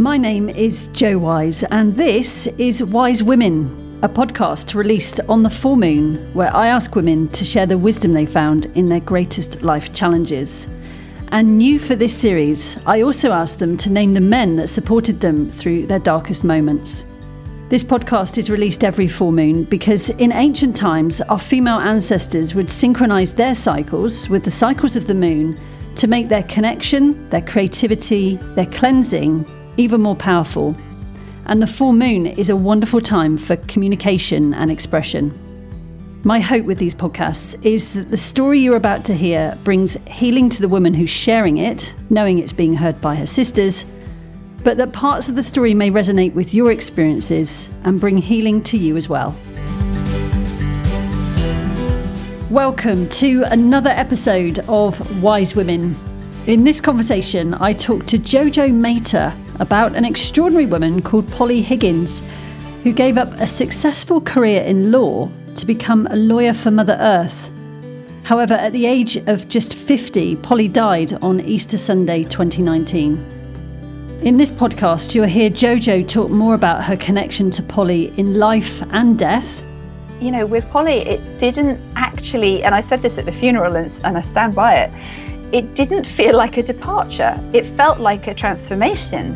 My name is Jo Wise, and this is Wise Women, a podcast released on the full moon where I ask women to share the wisdom they found in their greatest life challenges. And new for this series, I also asked them to name the men that supported them through their darkest moments. This podcast is released every full moon because in ancient times, our female ancestors would synchronize their cycles with the cycles of the moon to make their connection, their creativity, their cleansing even more powerful. And the full moon is a wonderful time for communication and expression. My hope with these podcasts is that the story you're about to hear brings healing to the woman who's sharing it, knowing it's being heard by her sisters, but that parts of the story may resonate with your experiences and bring healing to you as well. Welcome to another episode of Wise Women. In this conversation, I talk to Jojo Mehta about an extraordinary woman called Polly Higgins, who gave up a successful career in law to become a lawyer for Mother Earth. However, at the age of just 50, Polly died on Easter Sunday 2019. In this podcast, you'll hear Jojo talk more about her connection to Polly in life and death. You know, with Polly, it didn't actually, and I said this at the funeral and, and I stand by it, it didn't feel like a departure. It felt like a transformation.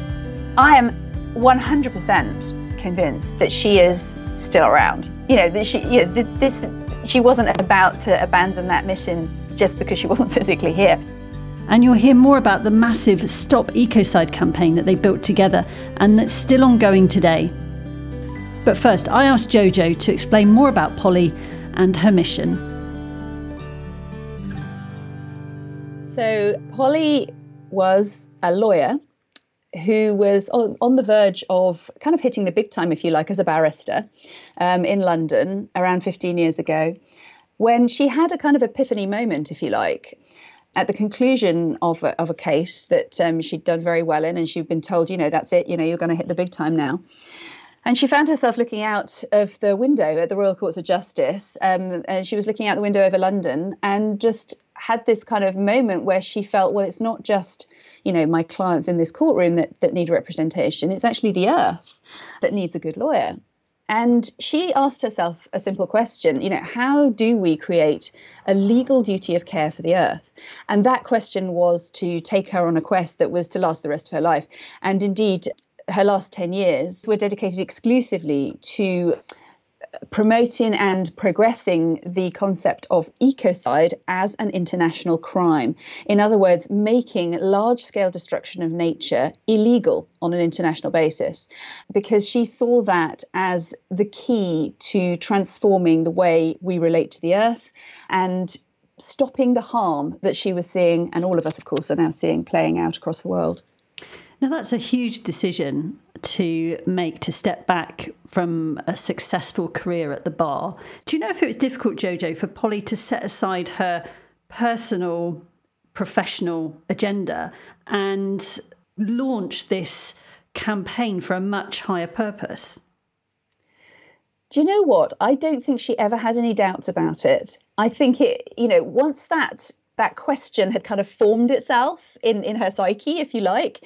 I am 100% convinced that she is still around. You know, that she, you know, this, she wasn't about to abandon that mission just because she wasn't physically here. And you'll hear more about the massive Stop Ecocide campaign that they built together and that's still ongoing today. But first, I asked Jojo to explain more about Polly and her mission. So, Polly was a lawyer who was on, on, the verge of kind of hitting the big time, if you like, as a barrister um, in London around 15 years ago, when she had a kind of epiphany moment, if you like, at the conclusion of a, of a case that um, she'd done very well in, and she'd been told, you know, that's it, you know, you're going to hit the big time now. And she found herself looking out of the window at the Royal Courts of Justice. Um, and she was looking out the window over London and just had this kind of moment where she felt, well, it's not just you know my clients in this courtroom that, that need representation it's actually the earth that needs a good lawyer. And she asked herself a simple question you know how do we create a legal duty of care for the earth? And that question was to take her on a quest that was to last the rest of her life. And indeed her last 10 years were dedicated exclusively to promoting and progressing the concept of ecocide as an international crime. In other words, making large scale destruction of nature illegal on an international basis, because she saw that as the key to transforming the way we relate to the earth and stopping the harm that she was seeing, and all of us, of course, are now seeing playing out across the world. Now, that's a huge decision to make to step back from a successful career at the bar. Do you know if it was difficult, Jojo, for Polly to set aside her personal, professional agenda and launch this campaign for a much higher purpose? Do you know what? I don't think she ever had any doubts about it. I think it, you know, once that that question had kind of formed itself in in her psyche, if you like,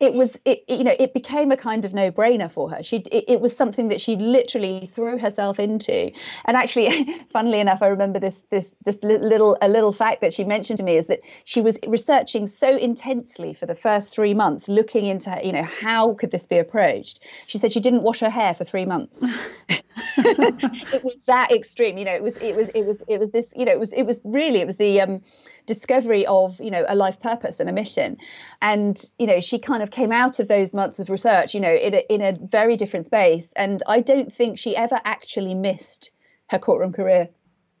it was it, you know it became a kind of no brainer for her. She it, it, was something that she literally threw herself into. And actually funnily enough i remember this this just little a little fact that she mentioned to me is that she was researching so intensely for the first 3 months looking into you know how could this be approached? She said she didn't wash her hair for 3 months. It was that extreme you know it was it was it was it was this you know it was it was really it was the um discovery of you know a life purpose and a mission. And you know she kind of came out of those months of research you know in a, in a very different space. And i don't think she ever actually missed her courtroom career.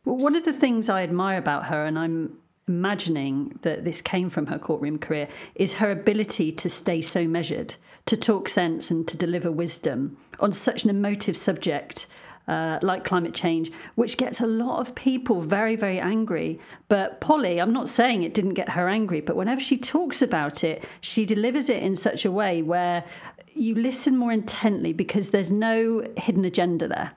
Well, one of the things i admire about her and i'm imagining that this came from her courtroom career is her ability to stay so measured to talk sense and to deliver wisdom on such an emotive subject uh, like climate change, which gets a lot of people very, very angry. But Polly, I'm not saying it didn't get her angry, but whenever she talks about it, she delivers it in such a way where you listen more intently because there's no hidden agenda there.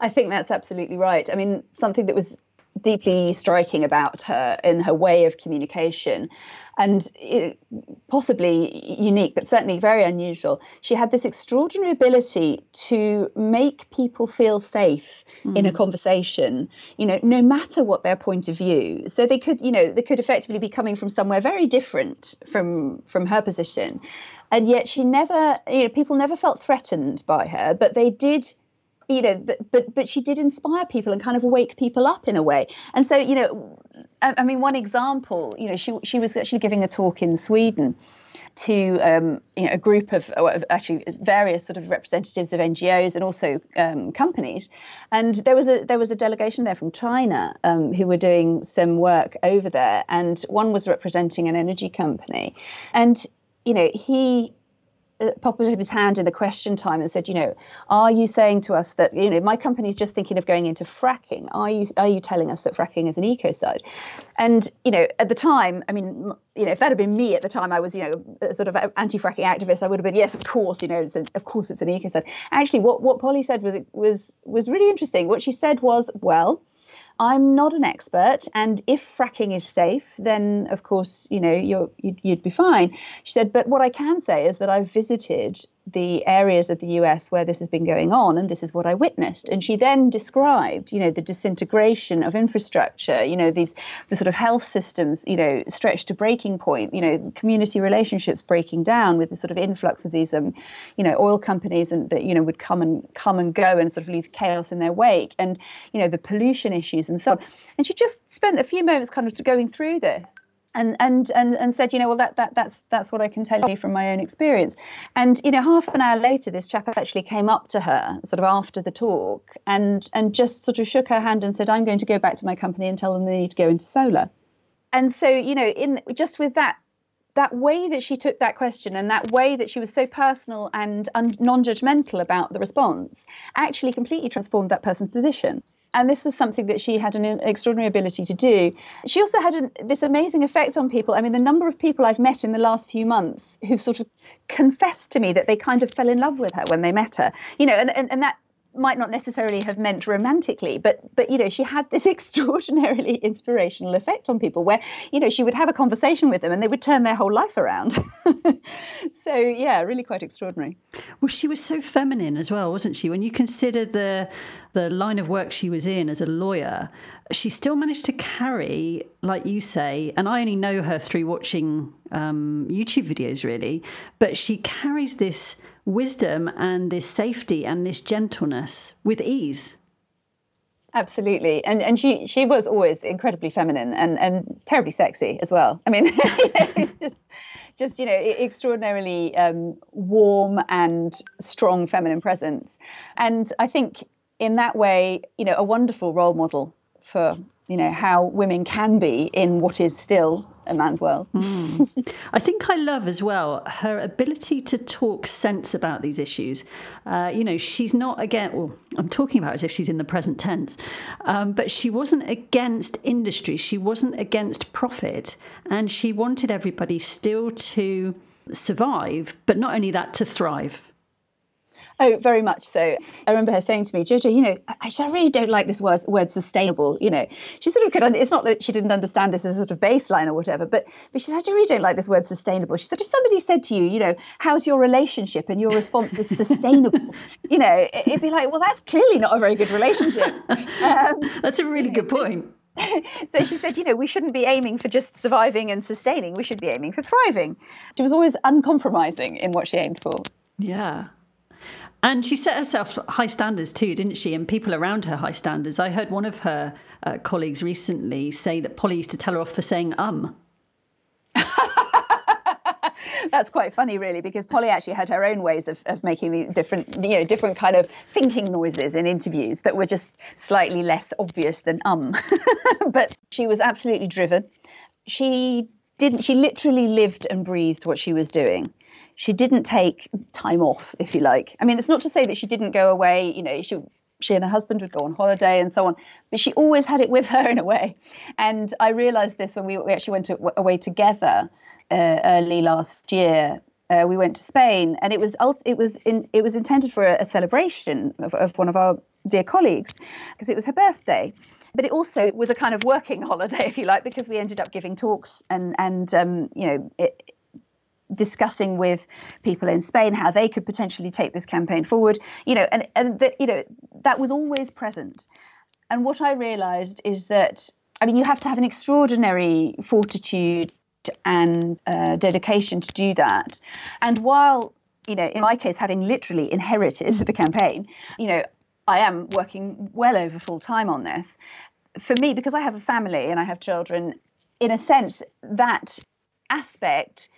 I think that's absolutely right. I mean, something that was deeply striking about her in her way of communication and it, possibly unique, but certainly very unusual. She had this extraordinary ability to make people feel safe mm. in a hmm. conversation, you know, no matter what their point of view. So they could, you know, they could effectively be coming from somewhere very different from from her position. And yet she never, you know, people never felt threatened by her, but they did you know, but but but she did inspire people and kind of wake people up in a way. And so, you know, I, I mean, one example, you know, she she was actually giving a talk in Sweden to um, you know, a group of, of, actually various sort of representatives of NGOs and also um, companies, and there was a there was a delegation there from China um, who were doing some work over there, and one was representing an energy company, and you know he uh, popped up his hand in the question time and said, you know, are you saying to us that you know my company's just thinking of going into fracking? Are you are you telling us that fracking is an ecocide? And you know, at the time, I mean, you know, if that had been me at the time, I was you know sort of anti-fracking activist. I would have been yes, of course, you know, a, of course it's an ecocide. Actually, what what Polly said was was was really interesting. What she said was, well I'm not an expert, and if fracking is safe, then of course, you know, you're, you'd, you'd be fine. She said, but what I can say is that I've visited the areas of the US where this has been going on, and this is what I witnessed. And she then described, you know, the disintegration of infrastructure, you know, these the sort of health systems, you know, stretched to breaking point, you know, community relationships breaking down with the sort of influx of these, um, you know, oil companies and that you know would come and come and go and sort of leave chaos in their wake, and you know the pollution issues and so on. And she just spent a few moments kind of going through this and and and and said, you know, well that that that's that's what I can tell you from my own experience. And you know, half an hour later, this chap actually came up to her, sort of after the talk, and and just sort of shook her hand and said, I'm going to go back to my company and tell them they need to go into solar. And so, you know, in just with that that way that she took that question and that way that she was so personal and un- non-judgmental about the response actually completely transformed that person's position and this was something that she had an extraordinary ability to do. She also had an, this amazing effect on people. I mean, the number of people I've met in the last few months who sort of confessed to me that they kind of fell in love with her when they met her, you know, and, and, and that might not necessarily have meant romantically, but but you know she had this extraordinarily inspirational effect on people where you know she would have a conversation with them and they would turn their whole life around. so yeah, really quite extraordinary. Well, she was so feminine as well, wasn't she? When you consider the the line of work she was in as a lawyer, she still managed to carry, like you say, and I only know her through watching um, YouTube videos, really, but she carries this wisdom and this safety and this gentleness with ease. Absolutely, and and she she was always incredibly feminine and and terribly sexy as well. I mean, just just you know extraordinarily um, warm and strong feminine presence, and I think in that way, you know, a wonderful role model for you know how women can be in what is still a man's world. mm. I think I love as well her ability to talk sense about these issues. Uh, you know, she's not again. Well, I'm talking about as if she's in the present tense, um, but she wasn't against industry. She wasn't against profit, and she wanted everybody still to survive, but not only that, to thrive. Oh, very much so. I remember her saying to me, Jojo, you know, I, I really don't like this word, word sustainable. You know, she sort of could, it's not that she didn't understand this as a sort of baseline or whatever, but, but she said, I really don't like this word sustainable. She said, if somebody said to you, you know, how's your relationship? And your response was sustainable, you know, it'd be like, well, that's clearly not a very good relationship. Um, that's a really good point. so she said, you know, we shouldn't be aiming for just surviving and sustaining. We should be aiming for thriving. She was always uncompromising in what she aimed for. Yeah. And she set herself high standards too, didn't she? And people around her high standards. I heard one of her uh, colleagues recently say that Polly used to tell her off for saying um. That's quite funny, really, because Polly actually had her own ways of, of making the different, you know, different kind of thinking noises in interviews that were just slightly less obvious than um. but she was absolutely driven. She didn't. She literally lived and breathed what she was doing she didn't take time off, if you like. I mean, it's not to say that she didn't go away. You know, she she and her husband would go on holiday and so on, but she always had it with her in a way. And I realised this when we, we actually went away together uh, early last year. Uh, we went to Spain, and it was it was in, it was intended for a, a celebration of, of one of our dear colleagues because it was her birthday. but it also was a kind of working holiday, if you like, because we ended up giving talks and and um, you know it, discussing with people in Spain how they could potentially take this campaign forward. You know, and and that you know that was always present. And what I realised is that I mean you have to have an extraordinary fortitude and uh, dedication to do that. And while you know, in my case, having literally inherited the campaign, you know, I am working well over full time on this. For me, because I have a family and I have children, in a sense, that aspect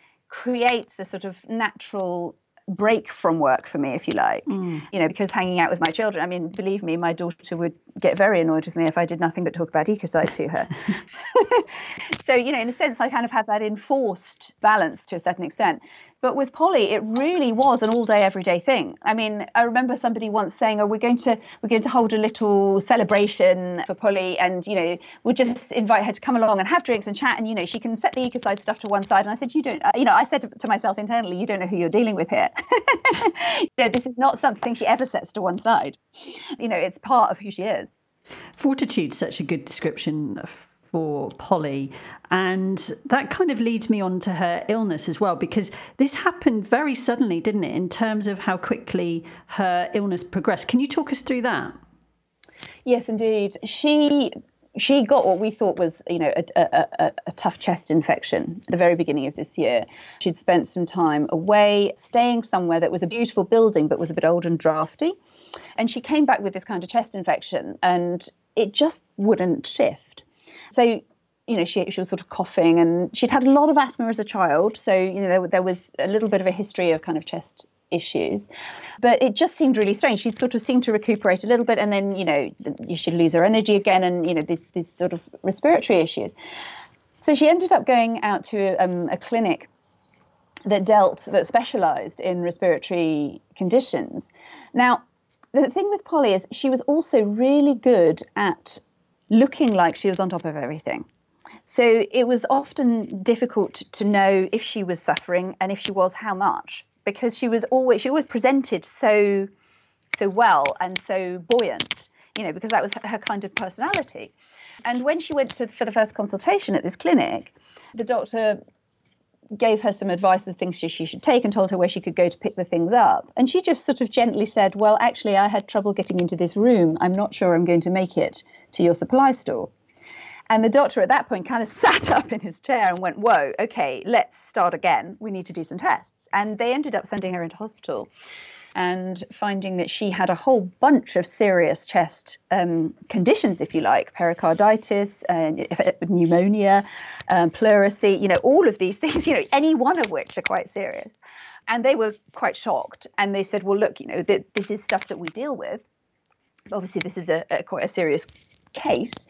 creates a sort of natural break from work for me, if you like. Mm. You know, because hanging out with my children, I mean, believe me, my daughter would get very annoyed with me if I did nothing but talk about ecocide to her. so, you know, in a sense, I kind of have that enforced balance to a certain extent. But with Polly, it really was an all-day, everyday thing. I mean, I remember somebody once saying, "Oh, we're going to we're going to hold a little celebration for Polly, and you know, we'll just invite her to come along and have drinks and chat, and you know, she can set the ecocide stuff to one side." And I said, "You don't, uh, you know," I said to myself internally, "You don't know who you're dealing with here. you know, this is not something she ever sets to one side. You know, it's part of who she is." Fortitude's such a good description of for Polly. And that kind of leads me on to her illness as well, because this happened very suddenly, didn't it, in terms of how quickly her illness progressed. Can you talk us through that? Yes, indeed. She she got what we thought was, you know, a, a, a, tough chest infection at the very beginning of this year. She'd spent some time away, staying somewhere that was a beautiful building but was a bit old and drafty. And she came back with this kind of chest infection and it just wouldn't shift. So, you know, she, she was sort of coughing and she'd had a lot of asthma as a child. So, you know, there, there was a little bit of a history of kind of chest issues. But it just seemed really strange. She sort of seemed to recuperate a little bit and then, you know, should lose her energy again and, you know, these, sort of respiratory issues. So she ended up going out to um, a clinic that dealt, that specialized in respiratory conditions. Now, the thing with Polly is she was also really good at looking like she was on top of everything. So it was often difficult to know if she was suffering and if she was, how much, because she was always she always presented so so well and so buoyant, you know, because that was her kind of personality. And when she went to, for the first consultation at this clinic, the doctor gave her some advice of things she, she should take and told her where she could go to pick the things up. And she just sort of gently said, Well, actually, I had trouble getting into this room. I'm not sure I'm going to make it to your supply store. And the doctor at that point kind of sat up in his chair and went, Whoa, okay, let's start again. We need to do some tests. And they ended up sending her into hospital and finding that she had a whole bunch of serious chest um, conditions, if you like, pericarditis, uh, pneumonia, um, pleurisy, you know, all of these things, you know, any one of which are quite serious. And they were quite shocked. And they said, well, look, you know, th- this is stuff that we deal with. Obviously, this is a, a quite a serious case.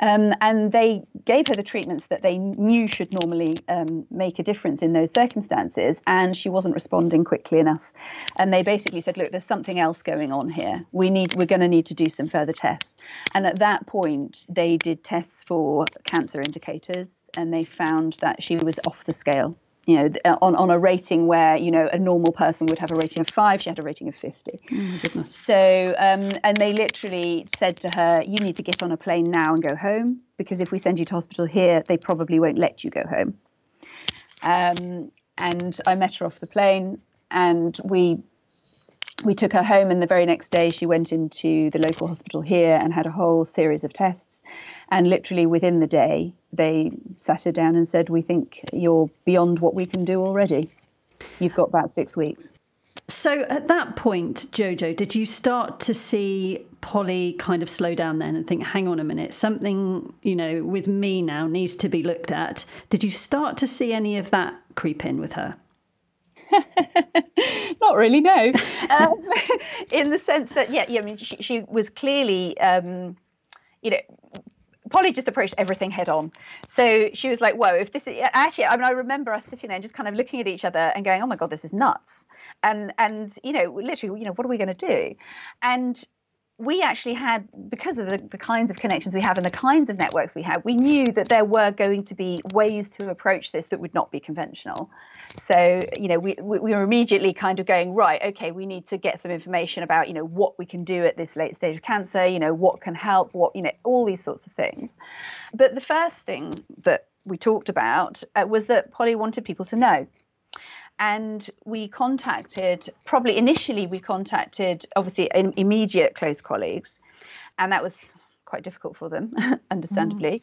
Um, and they gave her the treatments that they knew should normally um, make a difference in those circumstances, and she wasn't responding quickly enough. And they basically said, "Look, there's something else going on here. We need, we're going to need to do some further tests." And at that point, they did tests for cancer indicators, and they found that she was off the scale you know, on, on a rating where, you know, a normal person would have a rating of five, she had a rating of 50. Oh, goodness. So, um, and they literally said to her, you need to get on a plane now and go home because if we send you to hospital here, they probably won't let you go home. Um, and I met her off the plane and we we took her home and the very next day she went into the local hospital here and had a whole series of tests. And literally within the day they sat her down and said we think you're beyond what we can do already. You've got about six weeks. So at that point jojo did you start to see polly kind of slow down then and think hang on a minute something you know with me now needs to be looked at. Did you start to see any of that creep in with her Not really, no. Um, in the sense that, yeah, yeah I mean, she, she was clearly, um, you know, Polly just approached everything head on. So she was like, whoa, if this is actually, I mean, I remember us sitting there and just kind of looking at each other and going, oh my God, this is nuts. And, and, you know, literally, you know, what are we going to do? And we actually had, because of the, the kinds of connections we have and the kinds of networks we have, we knew that there were going to be ways to approach this that would not be conventional. So, you know, we, we were immediately kind of going, right, okay, we need to get some information about, you know, what we can do at this late stage of cancer, you know, what can help, what, you know, all these sorts of things. But the first thing that we talked about uh, was that Polly wanted people to know and we contacted probably initially we contacted obviously immediate close colleagues and that was quite difficult for them understandably.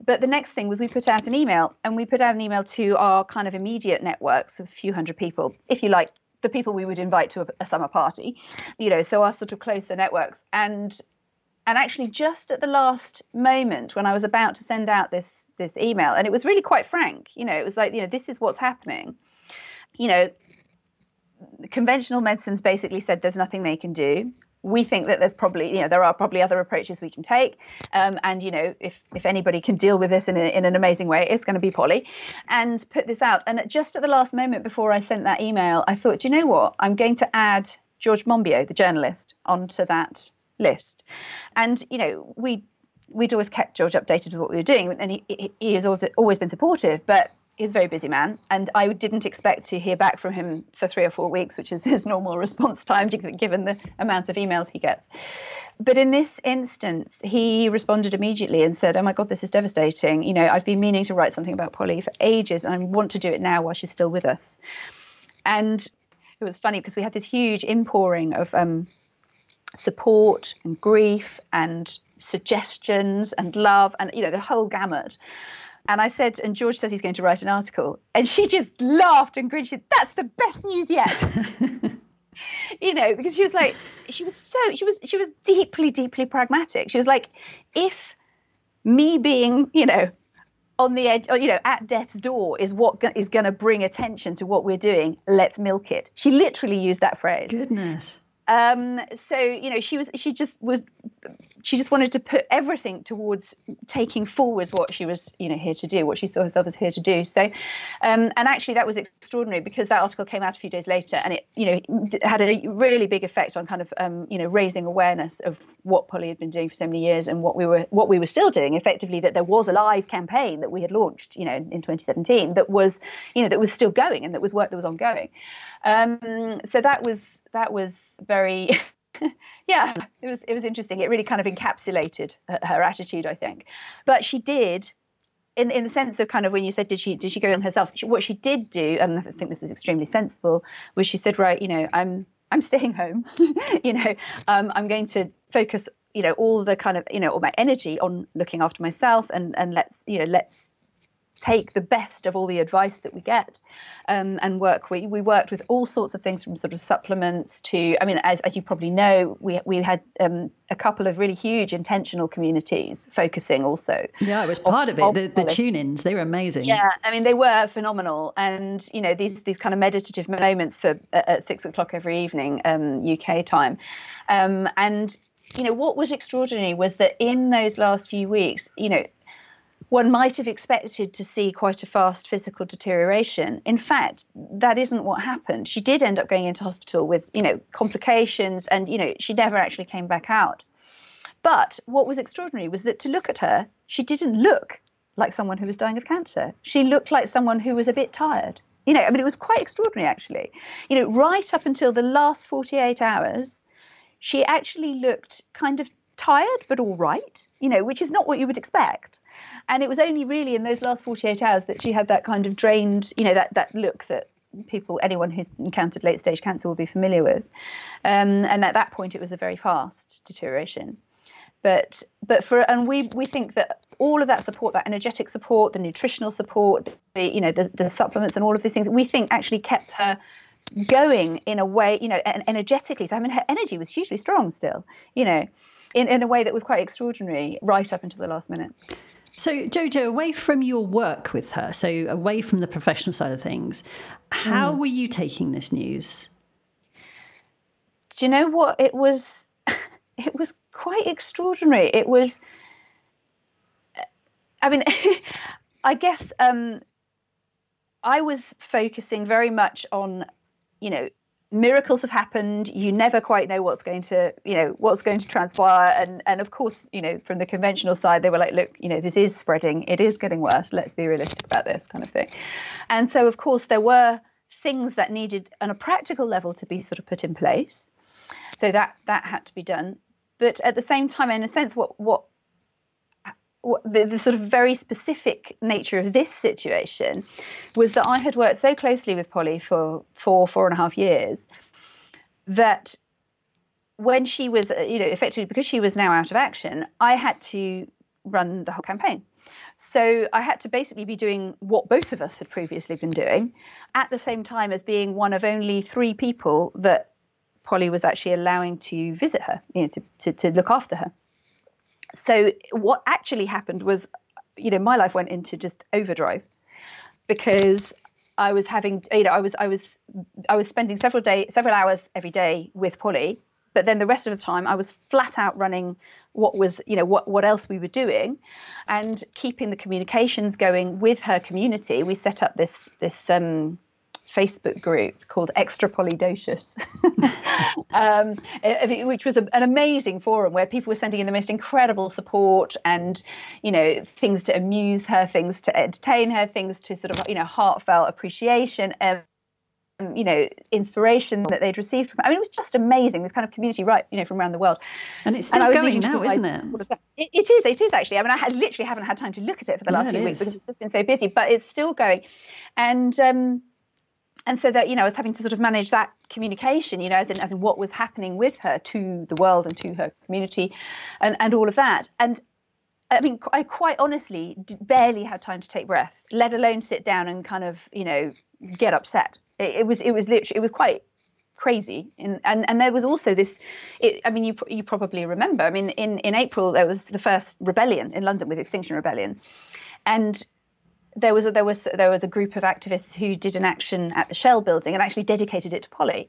Mm. but the next thing was we put out an email and we put out an email to our kind of immediate networks of a few hundred people if you like the people we would invite to a, a summer party you know so our sort of closer networks. And and actually just at the last moment when i was about to send out this this email and it was really quite frank you know it was like you know this is what's happening you know, conventional medicines basically said there's nothing they can do. We think that there's probably, you know, there are probably other approaches we can take. Um, and, you know, if, if anybody can deal with this in, a, in an amazing way, it's going to be Polly and put this out. And just at the last moment before I sent that email, I thought, you know what? I'm going to add George Monbiot, the journalist, onto that list. And, you know, we we'd always kept George updated with what we were doing, and he, he has always been supportive. But he's a very busy man, and I didn't expect to hear back from him for three or four weeks, which is his normal response time, given the amount of emails he gets. But in this instance, he responded immediately and said, "Oh my God, this is devastating. You know, I've been meaning to write something about Polly for ages, and I want to do it now while she's still with us." And it was funny because we had this huge inpouring of um, support and grief and suggestions and love and you know the whole gamut and I said, and George says he's going to write an article. And she just laughed and grinned. She said, That's the best news yet. you know, because she was like, she was so, she was, she was deeply, deeply pragmatic. She was like, if me being, you know, on the edge, or, you know, at death's door is what is going to bring attention to what we're doing. Let's milk it. She literally used that phrase. Goodness. Um, so you know, she was, she just was she just wanted to put everything towards taking forwards what she was you know here to do what she saw herself as here to do. So um, and actually that was extraordinary because that article came out a few days later and it you know had a really big effect on kind of um, you know raising awareness of what Polly had been doing for so many years and what we were what we were still doing effectively that there was a live campaign that we had launched you know in 2017 that was you know that was still going and that was work that was ongoing. Um, so that was that was very yeah, it was it was interesting. It really kind of encapsulated her, her attitude, I think. But she did in in the sense of kind of when you said did she did she go on herself what she did do and i think this was extremely sensible was she said right you know i'm i'm staying home you know um, i'm going to focus you know all the kind of you know all my energy on looking after myself and and let's you know let's take the best of all the advice that we get um, and work. We, we worked with all sorts of things from sort of supplements to, I mean, as, as you probably know, we, we had um, a couple of really huge intentional communities focusing also. Yeah, it was part of, of it. The, the tune ins, they were amazing. Yeah, I mean, they were phenomenal. And, you know, these, these kind of meditative moments for at six o'clock every evening, um, UK time. Um, and, you know, what was extraordinary was that in those last few weeks, you know, one might have expected to see quite a fast physical deterioration. In fact, that isn't what happened. She did end up going into hospital with, you know, complications and, you know, she never actually came back out. But what was extraordinary was that to look at her, she didn't look like someone who was dying of cancer. She looked like someone who was a bit tired. You know, I mean, it was quite extraordinary actually. You know, right up until the last 48 hours, she actually looked kind of tired but all right, you know, which is not what you would expect. And it was only really in those last 48 hours that she had that kind of drained, you know, that, that look that people, anyone who's encountered late stage cancer will be familiar with. Um, and at that point, it was a very fast deterioration. But but for and we we think that all of that support, that energetic support, the nutritional support, the you know the, the supplements and all of these things, we think actually kept her going in a way, you know, and energetically. So I mean, her energy was hugely strong still, you know, in, in a way that was quite extraordinary right up until the last minute. So, Jojo, away from your work with her, so away from the professional side of things, how mm. were you taking this news? Do you know what? It was, it was quite extraordinary. It was, I mean, I guess um, I was focusing very much on, you know, miracles have happened. You never quite know what's going to you know what's going to transpire. And and of course you know from the conventional side they were like look you know this is spreading. It is getting worse. Let's be realistic about this kind of thing. And so of course there were things that needed on a practical level to be sort of put in place. So that that had to be done. But at the same time in a sense what what the, the, sort of very specific nature of this situation was that I had worked so closely with Polly for four, four and a half years that when she was, uh, you know, effectively because she was now out of action, I had to run the whole campaign. So I had to basically be doing what both of us had previously been doing at the same time as being one of only three people that Polly was actually allowing to visit her, you know, to, to, to look after her so what actually happened was you know my life went into just overdrive because I was having you know I was I was I was spending several day several hours every day with Polly but then the rest of the time I was flat out running what was you know what what else we were doing and keeping the communications going with her community. We set up this this um Facebook group called Extra Polydocious, um, which was a, an amazing forum where people were sending in the most incredible support and, you know, things to amuse her, things to entertain her, things to sort of, you know, heartfelt appreciation. Um, you know, inspiration that they'd received from. I mean, it was just amazing. This kind of community, right? You know, from around the world. And it's still going now, isn't it? it? It is. It is actually. I mean, I had, literally haven't had time to look at it for the last few weeks because it's just been so busy. But it's still going, and um, and so that you know I was having to sort of manage that communication, you know, as in, as in what was happening with her to the world and to her community, and and all of that. And I mean, I quite honestly barely had time to take breath, let alone sit down and kind of you know get upset. It, it was it was literally it was quite crazy and and, and there was also this it, i mean you you probably remember i mean in in april there was the first rebellion in london with extinction rebellion and there was a, there was there was a group of activists who did an action at the Shell building and actually dedicated it to Polly,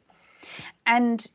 and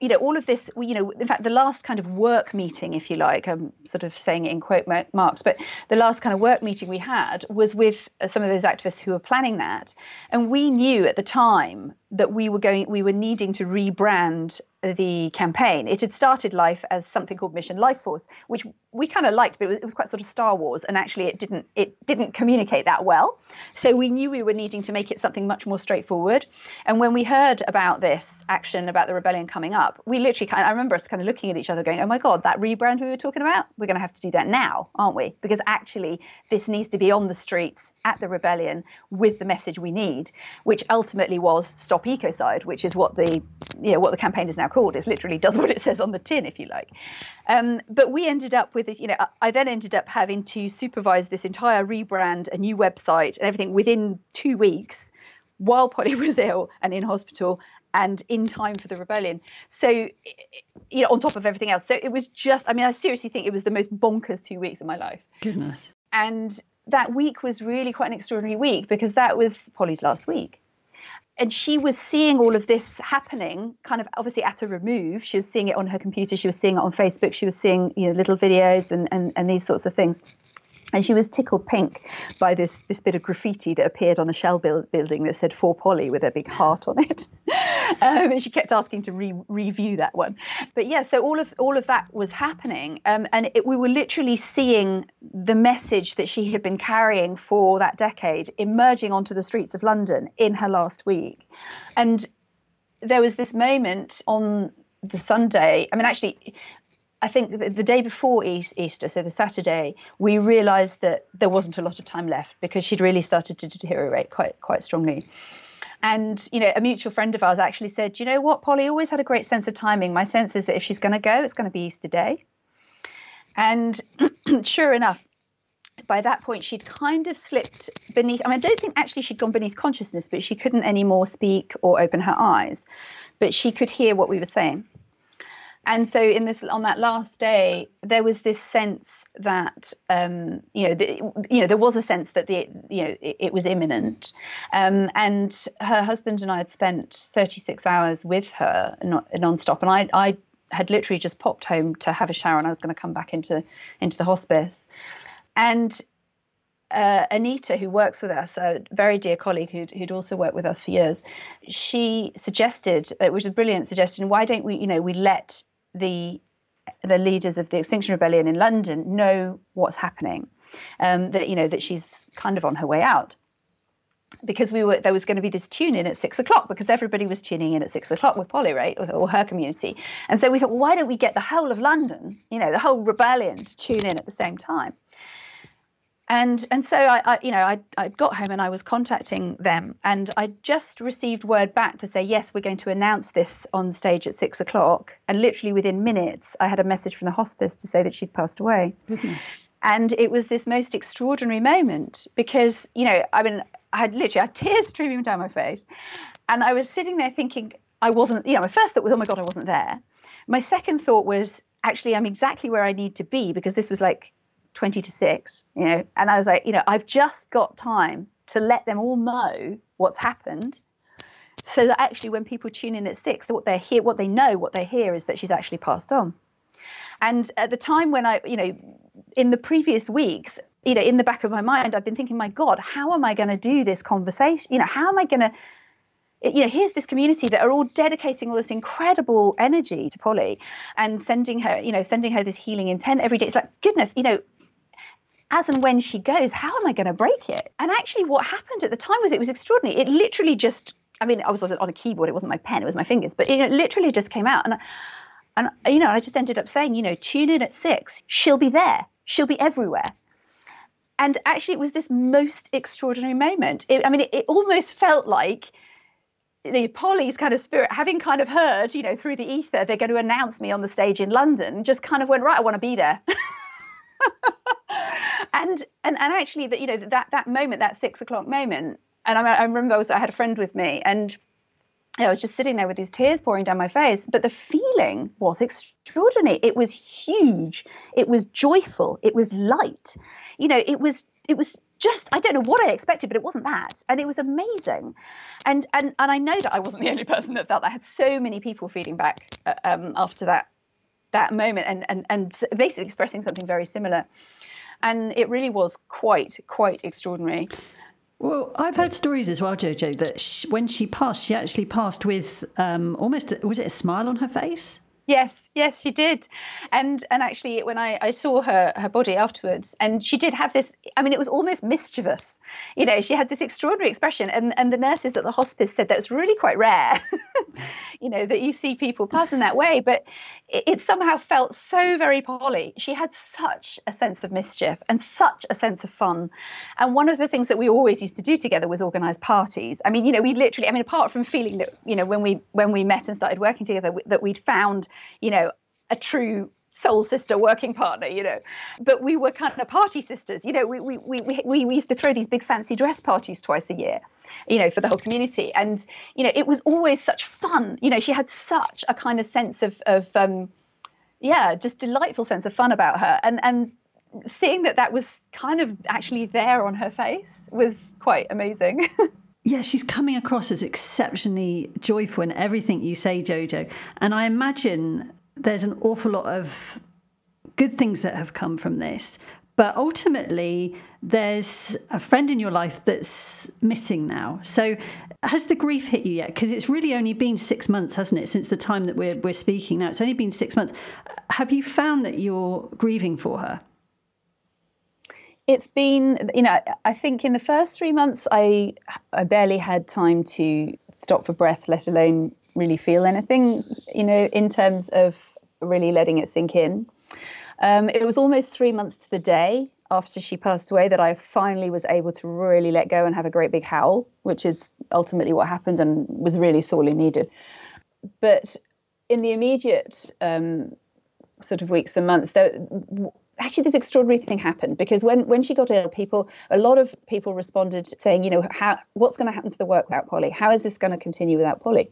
you know all of this you know in fact the last kind of work meeting if you like i'm sort of saying it in quote marks but the last kind of work meeting we had was with uh, some of those activists who were planning that. And we knew at the time that we were going we were needing to rebrand the campaign. It had started life as something called Mission Life Force, which we kind of liked, but it was, it was, quite sort of Star Wars, and actually it didn't it didn't communicate that well. So we knew we were needing to make it something much more straightforward. And when we heard about this action about the rebellion coming up, we literally kind of, I remember us kind of looking at each other, going, "Oh my God, that rebrand we were talking about, we're going to have to do that now, aren't we? Because actually this needs to be on the streets at the rebellion with the message we need, which ultimately was stop ecocide, which is what the you know what the campaign is now called. It literally does what it says on the tin, if you like. Um, but we ended up with this. You know, I then ended up having to supervise this entire rebrand, a new website, and everything within two weeks, while Polly was ill and in hospital, and in time for the rebellion. So, you know, on top of everything else. So it was just, I mean, I seriously think it was the most bonkers two weeks of my life. Goodness. And that week was really quite an extraordinary week because that was Polly's last week. And she was seeing all of this happening, kind of obviously at a remove. She was seeing it on her computer, she was seeing it on Facebook, she was seeing you know little videos and, and, and these sorts of things and she was tickled pink by this this bit of graffiti that appeared on a shell build, building that said "For Polly" with a big heart on it. um, and she kept asking to re- review that one. But yeah, so all of all of that was happening, um, and it, we were literally seeing the message that she had been carrying for that decade emerging onto the streets of London in her last week, and there was this moment on the Sunday. I mean, actually, I think the, day before Easter, so the Saturday, we realised that there wasn't a lot of time left because she'd really started to deteriorate quite quite strongly. And you know, a mutual friend of ours actually said, "You know what, Polly always had a great sense of timing. My sense is that if she's going to go, it's going to be Easter Day." And sure enough, by that point, she'd kind of slipped beneath. I mean, I don't think actually she'd gone beneath consciousness, but she couldn't anymore speak or open her eyes. But she could hear what we were saying and so in this on that last day there was this sense that um, you know the, you know there was a sense that the you know it, it was imminent. Um, and her husband and I had spent 36 hours with her non, non-stop. And I I had literally just popped home to have a shower and I was going to come back into into the hospice. And uh, Anita, who works with us, a very dear colleague who'd, who'd also worked with us for years, she suggested, it was a brilliant suggestion, why don't we, you know, we let the the leaders of the Extinction Rebellion in London know what's happening, um, that you know that she's kind of on her way out because we were there was going to be this tune in at six o'clock because everybody was tuning in at six o'clock with Polly, right, or, or, her community. And so we thought, well, why don't we get the whole of London, you know, the whole rebellion to tune in at the same time? And and so I, I you know I I got home and I was contacting them and I just received word back to say yes we're going to announce this on stage at six o'clock and literally within minutes I had a message from the hospice to say that she'd passed away. Goodness. And it was this most extraordinary moment because you know I mean I had literally had tears streaming down my face. And I was sitting there thinking, I wasn't, you know, my first thought was, oh my God, I wasn't there. My second thought was, actually, I'm exactly where I need to be because this was like 20 to 6, you know, and I was like, you know, I've just got time to let them all know what's happened. So that actually, when people tune in at six, what they hear, what they know, what they hear is that she's actually passed on. And at the time when I, you know, in the previous weeks, you know, in the back of my mind, I've been thinking, my God, how am I going to do this conversation? You know, how am I going to, you know, here's this community that are all dedicating all this incredible energy to Polly and sending her, you know, sending her this healing intent every day. It's like, goodness, you know, as and when she goes, how am I going to break it? And actually, what happened at the time was it was extraordinary. It literally just, I mean, I was on a keyboard, it wasn't my pen, it was my fingers, but it literally just came out. And, and you know, I just ended up saying, you know, tune in at six, she'll be there, she'll be everywhere and actually, it was this most extraordinary moment. It, I mean, it, it almost felt like the Polly's kind of spirit, having kind of heard, you know, through the ether, they're going to announce me on the stage in London, just kind of went, right, I want to be there. and, and and actually that you know that that moment that six o'clock moment and I, I remember I, had a friend with me and I was just sitting there with these tears pouring down my face, but the feeling was extraordinary. It was huge. It was joyful. It was light you know, it was it was just I don't know what I expected, but it wasn't that, and it was amazing. And and and I know that I wasn't the only person that felt. That. I had so many people feeding back uh, um, after that that moment, and and and basically expressing something very similar. And it really was quite quite extraordinary. Well, I've heard stories as well, Jojo, that she, when she passed, she actually passed with um, almost was it a smile on her face? Yes, yes, she did, and and actually, when I, I saw her her body afterwards, and she did have this. I mean, it was almost mischievous. You know, she had this extraordinary expression, and and the nurses at the hospice said that was really quite rare. you know, that you see people pass in that way, but it, it somehow felt so very Polly. She had such a sense of mischief and such a sense of fun, and one of the things that we always used to do together was organise parties. I mean, you know, we literally. I mean, apart from feeling that you know when we when we met and started working together, that we'd found you know a true soul sister working partner you know. But we were kind of party sisters you know. We we, we, we, we used to throw these big fancy dress parties twice a year you know for the whole community. And you know it was always such fun you know. She had such a kind of sense of of um yeah just delightful sense of fun about her. And and seeing that that was kind of actually there on her face was quite amazing. Yeah, she's coming across as exceptionally joyful in everything you say, Jojo. And I imagine there's an awful lot of good things that have come from this. But ultimately, there's a friend in your life that's missing now. So, has the grief hit you yet? Because it's really only been six months, hasn't it, since the time that we're, we're speaking now? It's only been six months. Have you found that you're grieving for her? It's been, you know, I think in the first three months, I I barely had time to stop for breath, let alone really feel anything, you know, in terms of really letting it sink in. Um, it was almost three months to the day after she passed away that I finally was able to really let go and have a great big howl, which is ultimately what happened and was really sorely needed. But in the immediate um, sort of weeks and months, there, actually this extraordinary thing happened because when when she got ill people a lot of people responded saying you know how what's going to happen to the work without polly how is this going to continue without polly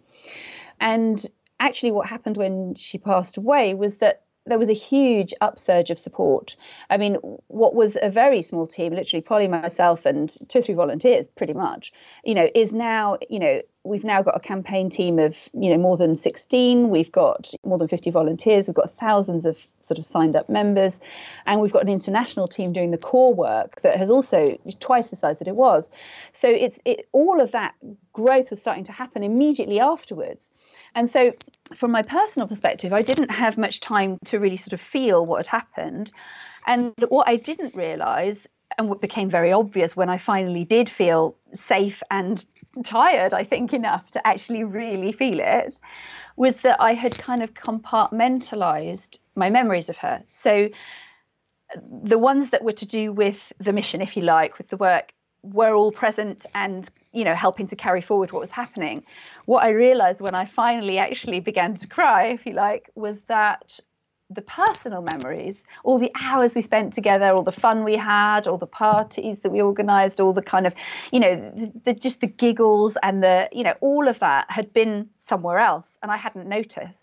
and actually, what happened when she passed away was that there was a huge upsurge of support. I mean, what was a very small team, literally Polly, myself, and two or three volunteers, pretty much, you know, is now, you know, we've now got a campaign team of you know more than 16 we've got more than 50 volunteers. We've got thousands of sort of signed up members. And we've got an international team doing the core work that has also twice the size that it was. So it's it, all of that growth was starting to happen immediately afterwards. And so from my personal perspective i didn't have much time to really sort of feel what had happened. And what i didn't realize and what became very obvious when I finally did feel safe and tired, I think, enough to actually really feel it, was that I had kind of compartmentalized my memories of her. So the ones that were to do with the mission, if you like, with the work, were all present and you know helping to carry forward what was happening what i realized when i finally actually began to cry if you like was that the personal memories, all the hours we spent together, all the fun we had, all the parties that we organized, all the kind of, you know, the, the, just the giggles and the, you know, all of that had been somewhere else and I hadn't noticed.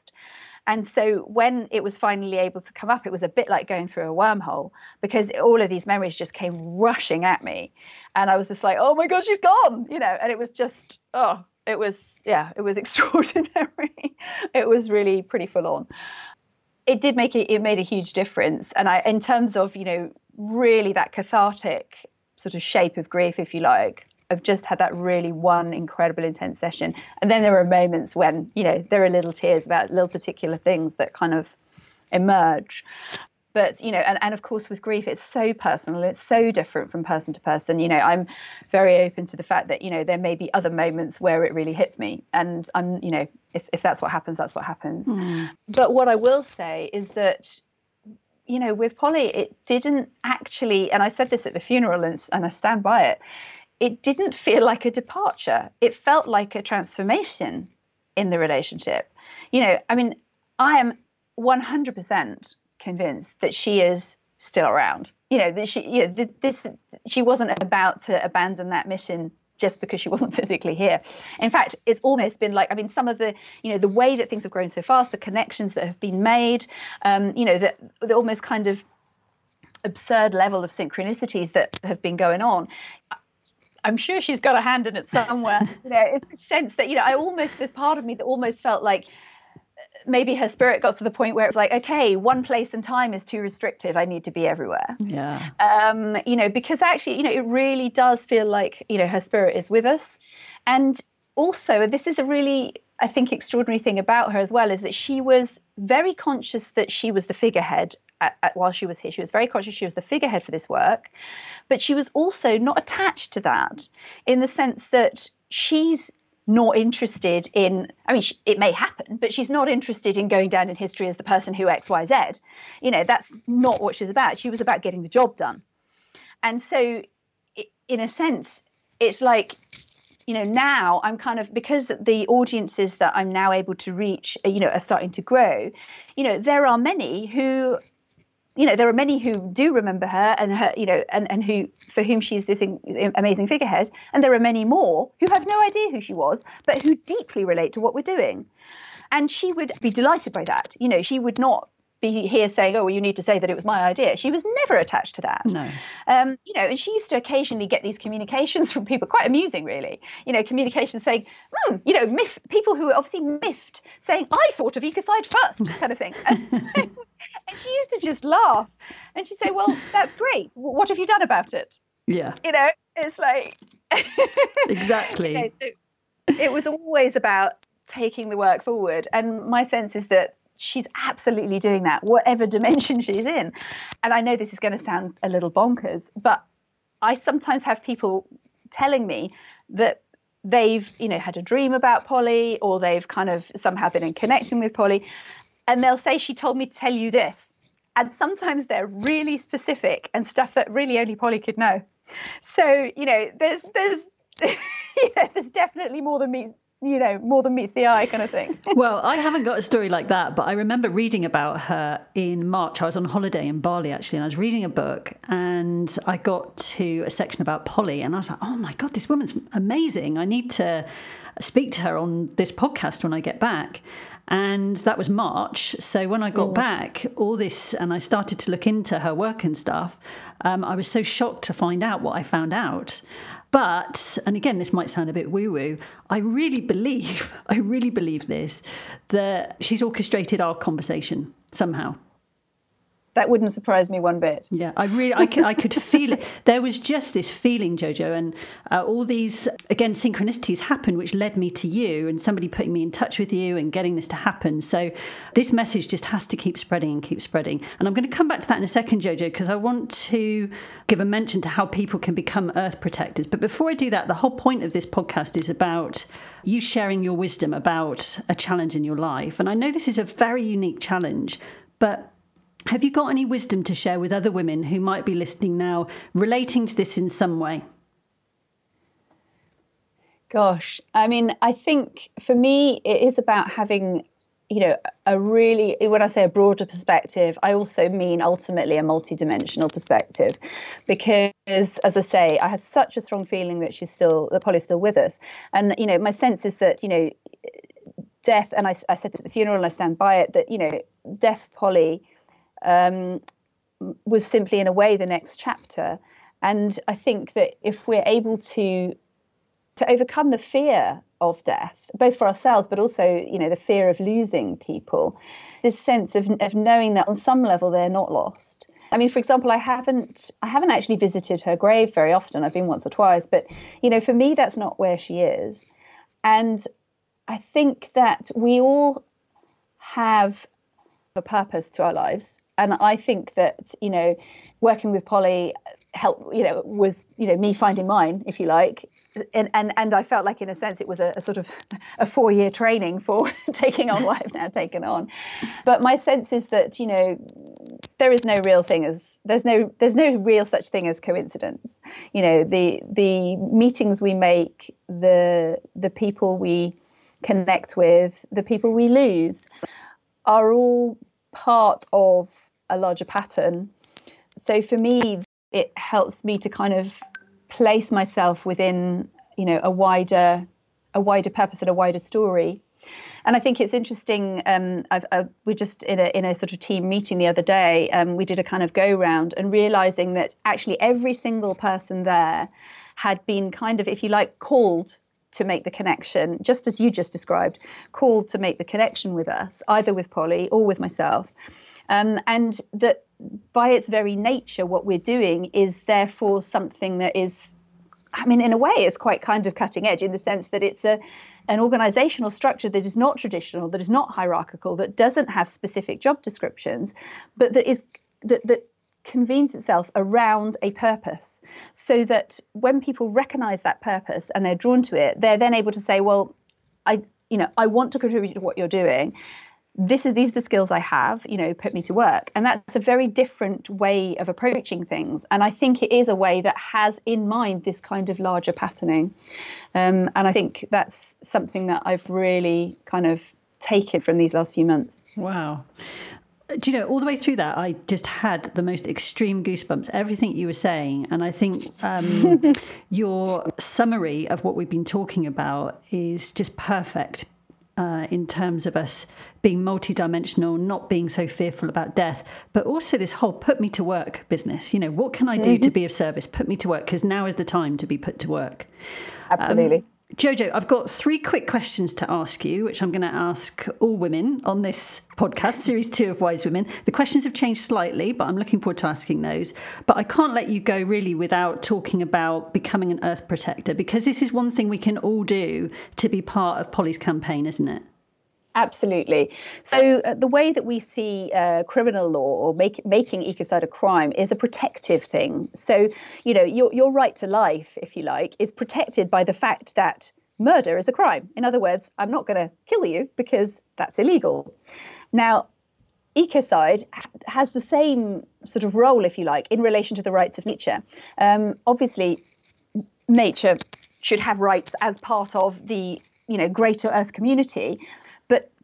And so when it was finally able to come up, it was a bit like going through a wormhole because all of these memories just came rushing at me. And I was just like, oh my God, she's gone, you know, and it was just, oh, it was, yeah, it was extraordinary. it was really pretty full on it did make it it made a huge difference. And i in terms of you know really that cathartic sort of shape of grief if you like i've just had that really one incredible intense session. And then there are moments when you know there are little tears about little particular things that kind of emerge but you know and, and of course with grief it's so personal it's so different from person to person. You know i'm very open to the fact that you know there may be other moments where it really hits me and i'm you know if, if that's what happens that's what happens. Mm. but what i will say is that you know with polly it didn't actually and i said this at the funeral and, and i stand by it it didn't feel like a departure. It felt like a transformation in the relationship. You know i mean i am 100% convinced that she is still around. You know, that she, you know, this, she wasn't about to abandon that mission just because she wasn't physically here. In fact, it's almost been like I mean, some of the you know the way that things have grown so fast, the connections that have been made, um, you know, the, the almost kind of absurd level of synchronicities that have been going on. I'm sure she's got a hand in it somewhere. you know, it's a sense that you know, I almost there's part of me that almost felt like maybe her spirit got to the point where it was like, okay, one place and time is too restrictive. I need to be everywhere. Yeah. Um, you know, because actually, you know, it really does feel like, you know, her spirit is with us. And also, this is a really, I think, extraordinary thing about her as well, is that she was very conscious that she was the figurehead at, at, while she was here. She was very conscious she was the figurehead for this work, but she was also not attached to that in the sense that she's not interested in i mean it may happen but she's not interested in going down in history as the person who xyz you know that's not what she's about. She was about getting the job done. And so in a sense it's like you know now i'm kind of because the audiences that i'm now able to reach you know are starting to grow you know there are many who you know, there are many who do remember her and her, you know, and, and who for whom she's this in, amazing figurehead, and there are many more who have no idea who she was, but who deeply relate to what we're doing. And she would be delighted by that. You know, she would not be here saying, "Oh, well, you need to say that it was my idea." She was never attached to that. No. Um, you know, and she used to occasionally get these communications from people, quite amusing, really. You know, communications saying, hmm, you know, miff, people who were obviously miffed, saying, "I thought of ecocide first, kind of thing. And she used to just laugh. And she'd say, Well, that's great. What have you done about it? Yeah. You know, it's like. exactly. you know, so it was always about taking the work forward. And my sense is that she's absolutely doing that, whatever dimension she's in. And I know this is going to sound a little bonkers, but I sometimes have people telling me that they've you know had a dream about polly or they've kind of somehow been in connection with polly and they'll say, She told me to tell you this. And sometimes they're really specific and stuff that really only Polly could know. So, you know, there's there's there's definitely more than me you know, more than meets the eye kind of thing. well, I haven't got a story like that, but I remember reading about her in March. I was on holiday in Bali actually, and I was reading a book and I got to a section about Polly and I was like, oh my God, this woman's amazing. I need to speak to her on this podcast when I get back. And that was March. So when I got back, all this, and I started to look into her work and stuff, um, I was so shocked to find out what I found out. But, and again, this might sound a bit woo woo, I really believe, I really believe this, that she's orchestrated our conversation somehow that wouldn't surprise me one bit. Yeah, I really, I could, I could feel it. There was just this feeling, Jojo, and uh, all these again synchronicities happened, which led me to you and somebody putting me in touch with you and getting this to happen. So this message just has to keep spreading and keep spreading. And I'm going to come back to that in a second, Jojo, because I want to give a mention to how people can become Earth protectors. But before I do that, the whole point of this podcast is about you sharing your wisdom about a challenge in your life. And I know this is a very unique challenge, but have you got any wisdom to share with other women who might be listening now relating to this in some way? Gosh, I mean, I think for me, it is about having, you know, a really, when I say a broader perspective, I also mean ultimately a multidimensional perspective. Because, as I say, I have such a strong feeling that she's still, that Polly's still with us. And, you know, my sense is that, you know, death, and I, I said at the funeral and I stand by it, that, you know, death Polly um, was simply, in a way, the next chapter. And I think that if we're able to to overcome the fear of death, both for ourselves, but also, you know, the fear of losing people, this sense of, of knowing that on some level they're not lost. I mean, for example, I haven't I haven't actually visited her grave very often. I've been once or twice, but you know, for me, that's not where she is. And I think that we all have a purpose to our lives and I think that you know, working with Polly helped. You know, was you know me finding mine, if you like, and and and I felt like in a sense it was a, a sort of a four year training for taking on what I've now taken on. But my sense is that you know there is no real thing as there's no there's no real such thing as coincidence. You know the the meetings we make, the the people we connect with, the people we lose, are all part of a larger pattern. So for me, it helps me to kind of place myself within, you know, a wider, a wider purpose and a wider story. And I think it's interesting. Um, I've, I've, we're just in a in a sort of team meeting the other day. Um, we did a kind of go round and realizing that actually every single person there had been kind of, if you like, called to make the connection, just as you just described, called to make the connection with us, either with Polly or with myself. Um, and that by its very nature, what we're doing is therefore something that is, I mean, in a way, it's quite kind of cutting edge in the sense that it's a an organizational structure that is not traditional, that is not hierarchical, that doesn't have specific job descriptions, but that is that that convenes itself around a purpose. So that when people recognize that purpose and they're drawn to it they're then able to say well i you know i want to contribute to what you're doing this is these are the skills I have, you know, put me to work. And that's a very different way of approaching things. And I think it is a way that has in mind this kind of larger patterning. Um, and I think that's something that I've really kind of taken from these last few months. Wow. Do you know, all the way through that, I just had the most extreme goosebumps, everything you were saying. And I think um, your summary of what we've been talking about is just perfect uh, in terms of us being multidimensional, not being so fearful about death, but also this whole put me to work business. You know, what can I do mm-hmm. to be of service? Put me to work because now is the time to be put to work. Absolutely. Um, Jojo, I've got three quick questions to ask you, which I'm going to ask all women on this podcast, series two of Wise Women. The questions have changed slightly, but I'm looking forward to asking those. But I can't let you go really without talking about becoming an Earth protector, because this is one thing we can all do to be part of Polly's campaign, isn't it? Absolutely. So uh, the way that we see uh, criminal law or make, making ecocide a crime is a protective thing. So you know your your right to life, if you like, is protected by the fact that murder is a crime. In other words, I'm not going to kill you because that's illegal. Now, ecocide has the same sort of role, if you like, in relation to the rights of nature. Um, obviously, nature should have rights as part of the you know greater Earth community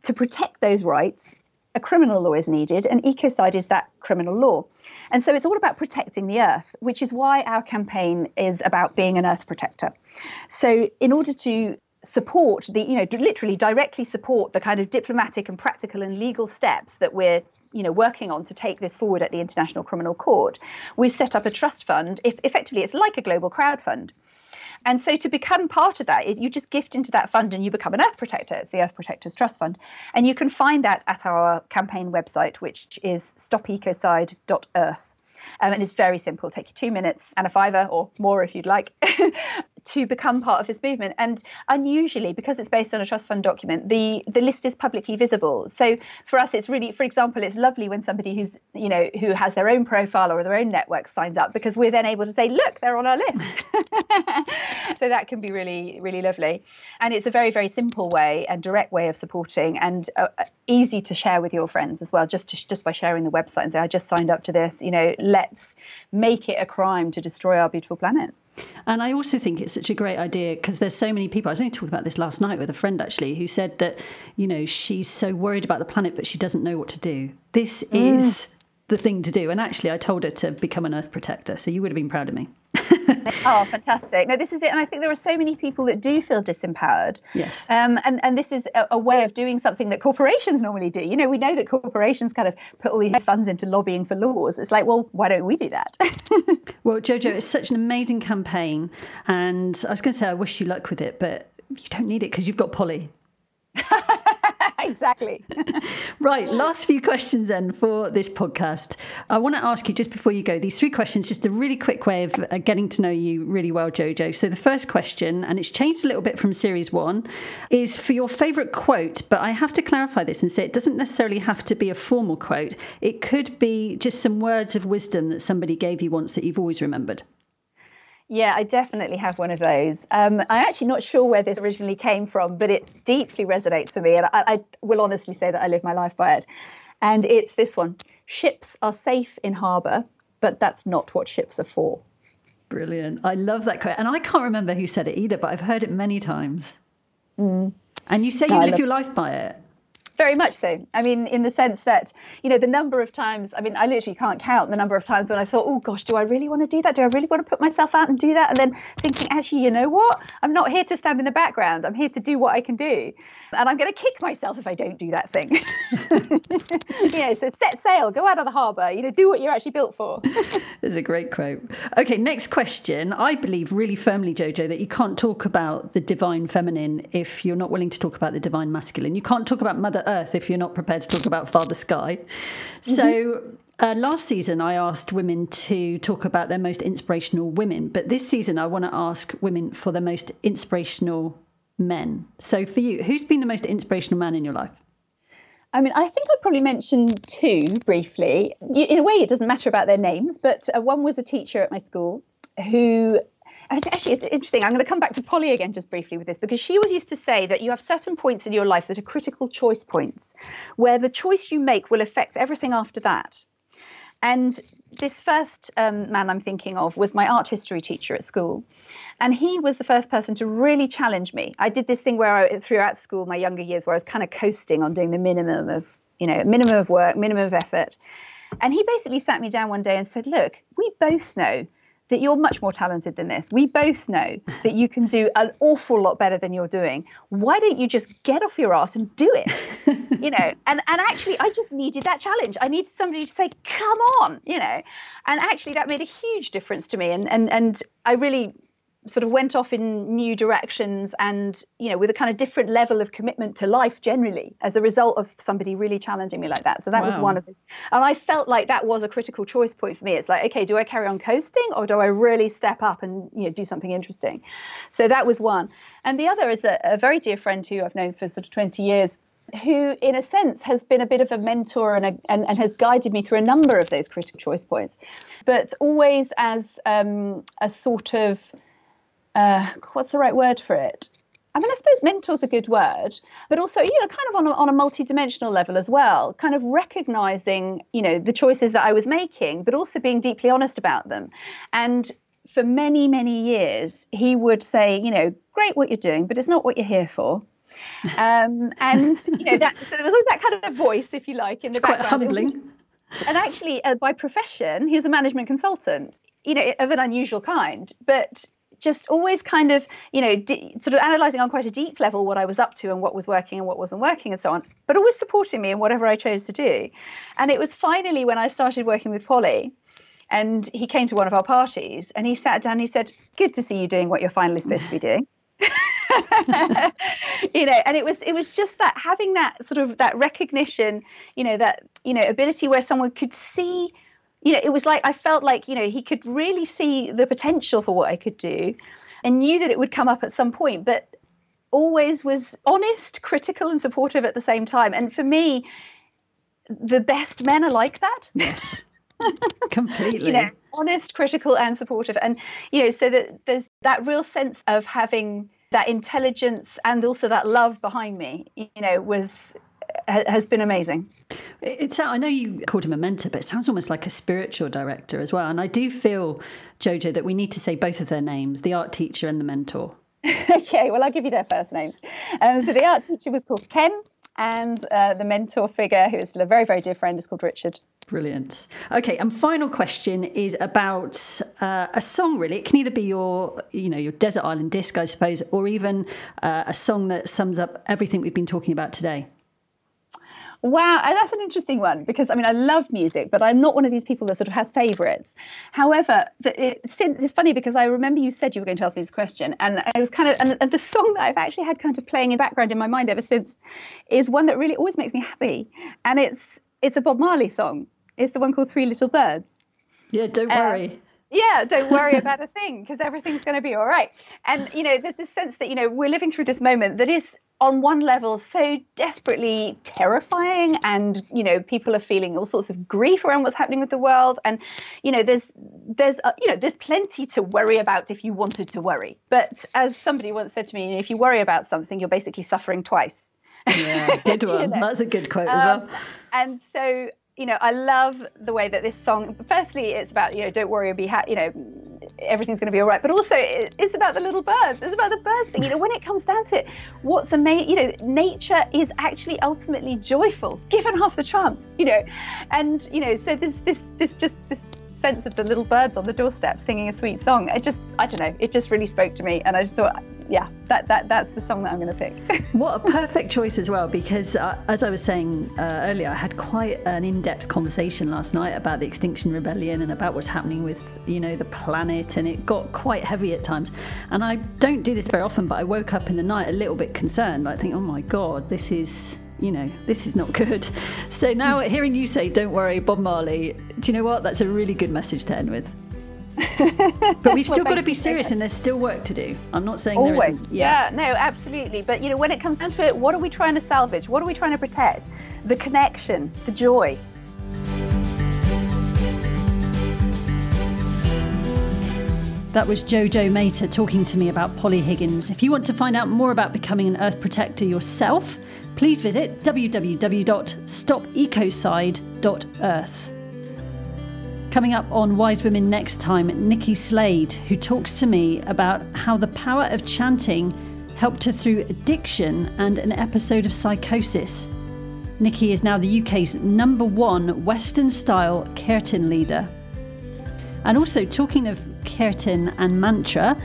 to protect those rights, a criminal law is needed, and ecocide is that criminal law. And so it's all about protecting the earth, which is why our campaign is about being an earth protector. So, in order to support the, you know, literally directly support the kind of diplomatic and practical and legal steps that we're you know working on to take this forward at the International Criminal Court, we've set up a trust fund. If effectively it's like a global crowd fund. And so to become part of that, you just gift into that fund and you become an Earth Protector. It's the Earth Protectors Trust Fund. And you can find that at our campaign website, which is stopecocide.earth. Um, and it's very simple. Take you two minutes and a fiver or more if you'd like to become part of this movement. And unusually, because it's based on a trust fund document, the the list is publicly visible. So for us, it's really, for example, it's lovely when somebody who's you know who has their own profile or their own network signs up because we're then able to say, look, they're on our list. so that can be really really lovely, and it's a very very simple way and direct way of supporting and uh, easy to share with your friends as well. Just to, just by sharing the website and say, I just signed up to this. You know, let's make it a crime to destroy our beautiful planet. And I also think it's such a great idea because there's so many people. I was only talking about this last night with a friend actually who said that, you know, she's so worried about the planet, but she doesn't know what to do. This mm. is the thing to do. And actually, I told her to become an Earth protector. So you would have been proud of me. oh, fantastic! No, this is it, and I think there are so many people that do feel disempowered. Yes. Um, and and this is a, a, way of doing something that corporations normally do. You know, we know that corporations kind of put all these funds into lobbying for laws. It's like, well, why don't we do that? well, Jojo, it's such an amazing campaign, and I was going to say I wish you luck with it, but you don't need it because you've got Polly. exactly. right, last few questions then for this podcast. I want to ask you just before you go these three questions, just a really quick way of uh, getting to know you really well, Jojo. So the first question, and it's changed a little bit from series one, is for your favourite quote. But I have to clarify this and say it doesn't necessarily have to be a formal quote. It could be just some words of wisdom that somebody gave you once that you've always remembered. Yeah, I definitely have one of those. Um, I'm actually not sure where this originally came from, but it deeply resonates for me. And I, I will honestly say that I live my life by it. And it's this one Ships are safe in harbour, but that's not what ships are for. Brilliant. I love that quote. And I can't remember who said it either, but I've heard it many times. Mm. And you say you live your life by it. Very much so. I mean, in the sense that, you know, the number of times, I mean, I literally can't count the number of times when I thought, oh gosh, do I really want to do that? Do I really want to put myself out and do that? And then thinking, actually, you know what? I'm not here to stand in the background. I'm here to do what I can do and I'm going to kick myself if I don't do that thing. you know, so set sail, go out of the harbour, you know, do what you're actually built for. It's a great quote. Okay, next question. I believe really firmly, Jojo, that you can't talk about the divine feminine if you're not willing to talk about the divine masculine. You can't talk about Mother Earth if you're not prepared to talk about Father Sky. Mm-hmm. So uh, last season, I asked women to talk about their most inspirational women, but this season, I want to ask women for their most inspirational men. So for you, who's been the most inspirational man in your life? I mean, I think I'd probably mention two briefly. In a way, it doesn't matter about their names, but uh, one was a teacher at my school who actually it's interesting i'm going to come back to polly again just briefly with this because she always used to say that you have certain points in your life that are critical choice points where the choice you make will affect everything after that and this first um, man i'm thinking of was my art history teacher at school and he was the first person to really challenge me. I did this thing where I, throughout school, my younger years, where I was kind of coasting on doing the minimum of, you know, minimum of work, minimum of effort. And he basically sat me down one day and said, Look, we both know that you're much more talented than this. We both know that you can do an awful lot better than you're doing. Why don't you just get off your ass and do it? you know, and, and actually, I just needed that challenge. I needed somebody to say, come on, you know. And actually, that made a huge difference to me. And, and, and I really sort of went off in new directions and you know with a kind of different level of commitment to life generally as a result of somebody really challenging me like that. So that wow. was one of those and i felt like that was a critical choice point for me. It's like okay do i carry on coasting or do i really step up and you know do something interesting? So that was one. And the other is a, a very dear friend who i've known for sort of 20 years who, in a sense, has been a bit of a mentor and, a, and, and, has guided me through a number of those critical choice points, but always as um, a sort of uh, what's the right word for it? I mean, I suppose mentor's a good word, but also, you know, kind of on a, on a multi-dimensional level as well, kind of recognizing, you know, the choices that I was making, but also being deeply honest about them. And for many, many years, he would say, you know, great what you're doing, but it's not what you're here for. Um, and you know, that so there was always that kind of voice, if you like, in the it's background. Quite humbling. And actually, uh, by profession, he was a management consultant, you know, of an unusual kind. But just always kind of, you know, d- sort of analyzing on quite a deep level what I was up to and what was working and what wasn't working and so on, but always supporting me in whatever I chose to do. And it was finally when I started working with Polly And he came to one of our parties and he sat down and he said, Good to see you doing what you're finally supposed to be doing. you know and it was it was just that having that sort of that recognition you know that you know ability where someone could see you know it was like i felt like you know he could really see the potential for what i could do and knew that it would come up at some point but always was honest critical and supportive at the same time. And for me the best men are like that. Yes. Completely. You know honest critical and supportive. And you know so that there's that real sense of having that intelligence and also that love behind me, you know, was has been amazing. It's I know you called him a mentor, but it sounds almost like a spiritual director as well. And I do feel, Jojo, that we need to say both of their names: the art teacher and the mentor. okay, well, I'll give you their first names. Um, so the art teacher was called Ken, and uh, the mentor figure, who is still a very, very dear friend, is called Richard. Brilliant. Okay, and final question is about uh, a song. Really, it can either be your, you know, your desert island disc, I suppose, or even uh, a song that sums up everything we've been talking about today. Wow, that's an interesting one because I mean I love music, but I'm not one of these people that sort of has favourites. However, it, it's funny because I remember you said you were going to ask me this question, and I was kind of and, and the song that I've actually had kind of playing in background in my mind ever since is one that really always makes me happy, and it's it's a Bob Marley song. It's the one called Three Little Birds. Yeah, don't uh, worry. yeah, don't worry about a thing because everything's going to be all right. And you know, there's this sense that you know we're living through this moment that is on one level so desperately terrifying and you know people are feeling all sorts of grief around what's happening with the world. And you know there's there's uh, you know there's plenty to worry about if you wanted to worry. But as somebody once said to me if you worry about something you're basically suffering twice. Yeah good one. you know? that's a good quote as well. um, and so you know, I love the way that this song. Firstly, it's about you know, don't worry, be happy. You know, everything's going to be all right. But also, it's about the little birds. It's about the birds thing. You know, when it comes down to it, what's amazing. You know, nature is actually ultimately joyful, given half the chance. You know, and you know, so this this this just this sense of the little birds on the doorstep singing a sweet song. It just, I don't know, it just really spoke to me, and I just thought, yeah, that that that's the song that I'm going to pick. what a perfect choice as well, because uh, as I was saying uh, earlier, I had quite an in-depth conversation last night about the Extinction Rebellion and about what's happening with you know the planet, and it got quite heavy at times. And I don't do this very often, but I woke up in the night a little bit concerned. I think, oh my god, this is you know, this is not good. So now hmm. hearing you say, don't worry, Bob Marley, do you know what? That's a really good message to end with. but we've still well, got to be serious and there's still work to do. I'm not saying Always. there isn't. Yeah. yeah, no, absolutely. But, you know, when it comes down to it, what are we trying to salvage? What are we trying to protect? The connection, the joy. That was Jojo Mehta talking to me about Polly Higgins. If you want to find out more about becoming an Earth Protector yourself, please visit www.stopecocide.earth. Coming up on Wise Women next time, Nikki Slade, who talks to me about how the power of chanting helped her through addiction and an episode of psychosis. Nikki is now the UK's number one Western style kirtan leader. And also, talking of kirtan and mantra,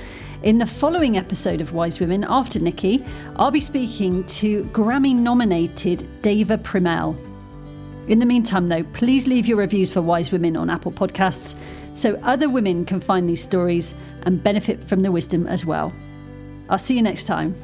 in the following episode of Wise Women, after Nikki, I'll be speaking to Grammy nominated Deva Premal. In the meantime, though, please leave your reviews for Wise Women on Apple Podcasts so other women can find these stories and benefit from the wisdom as well. I'll see you next time.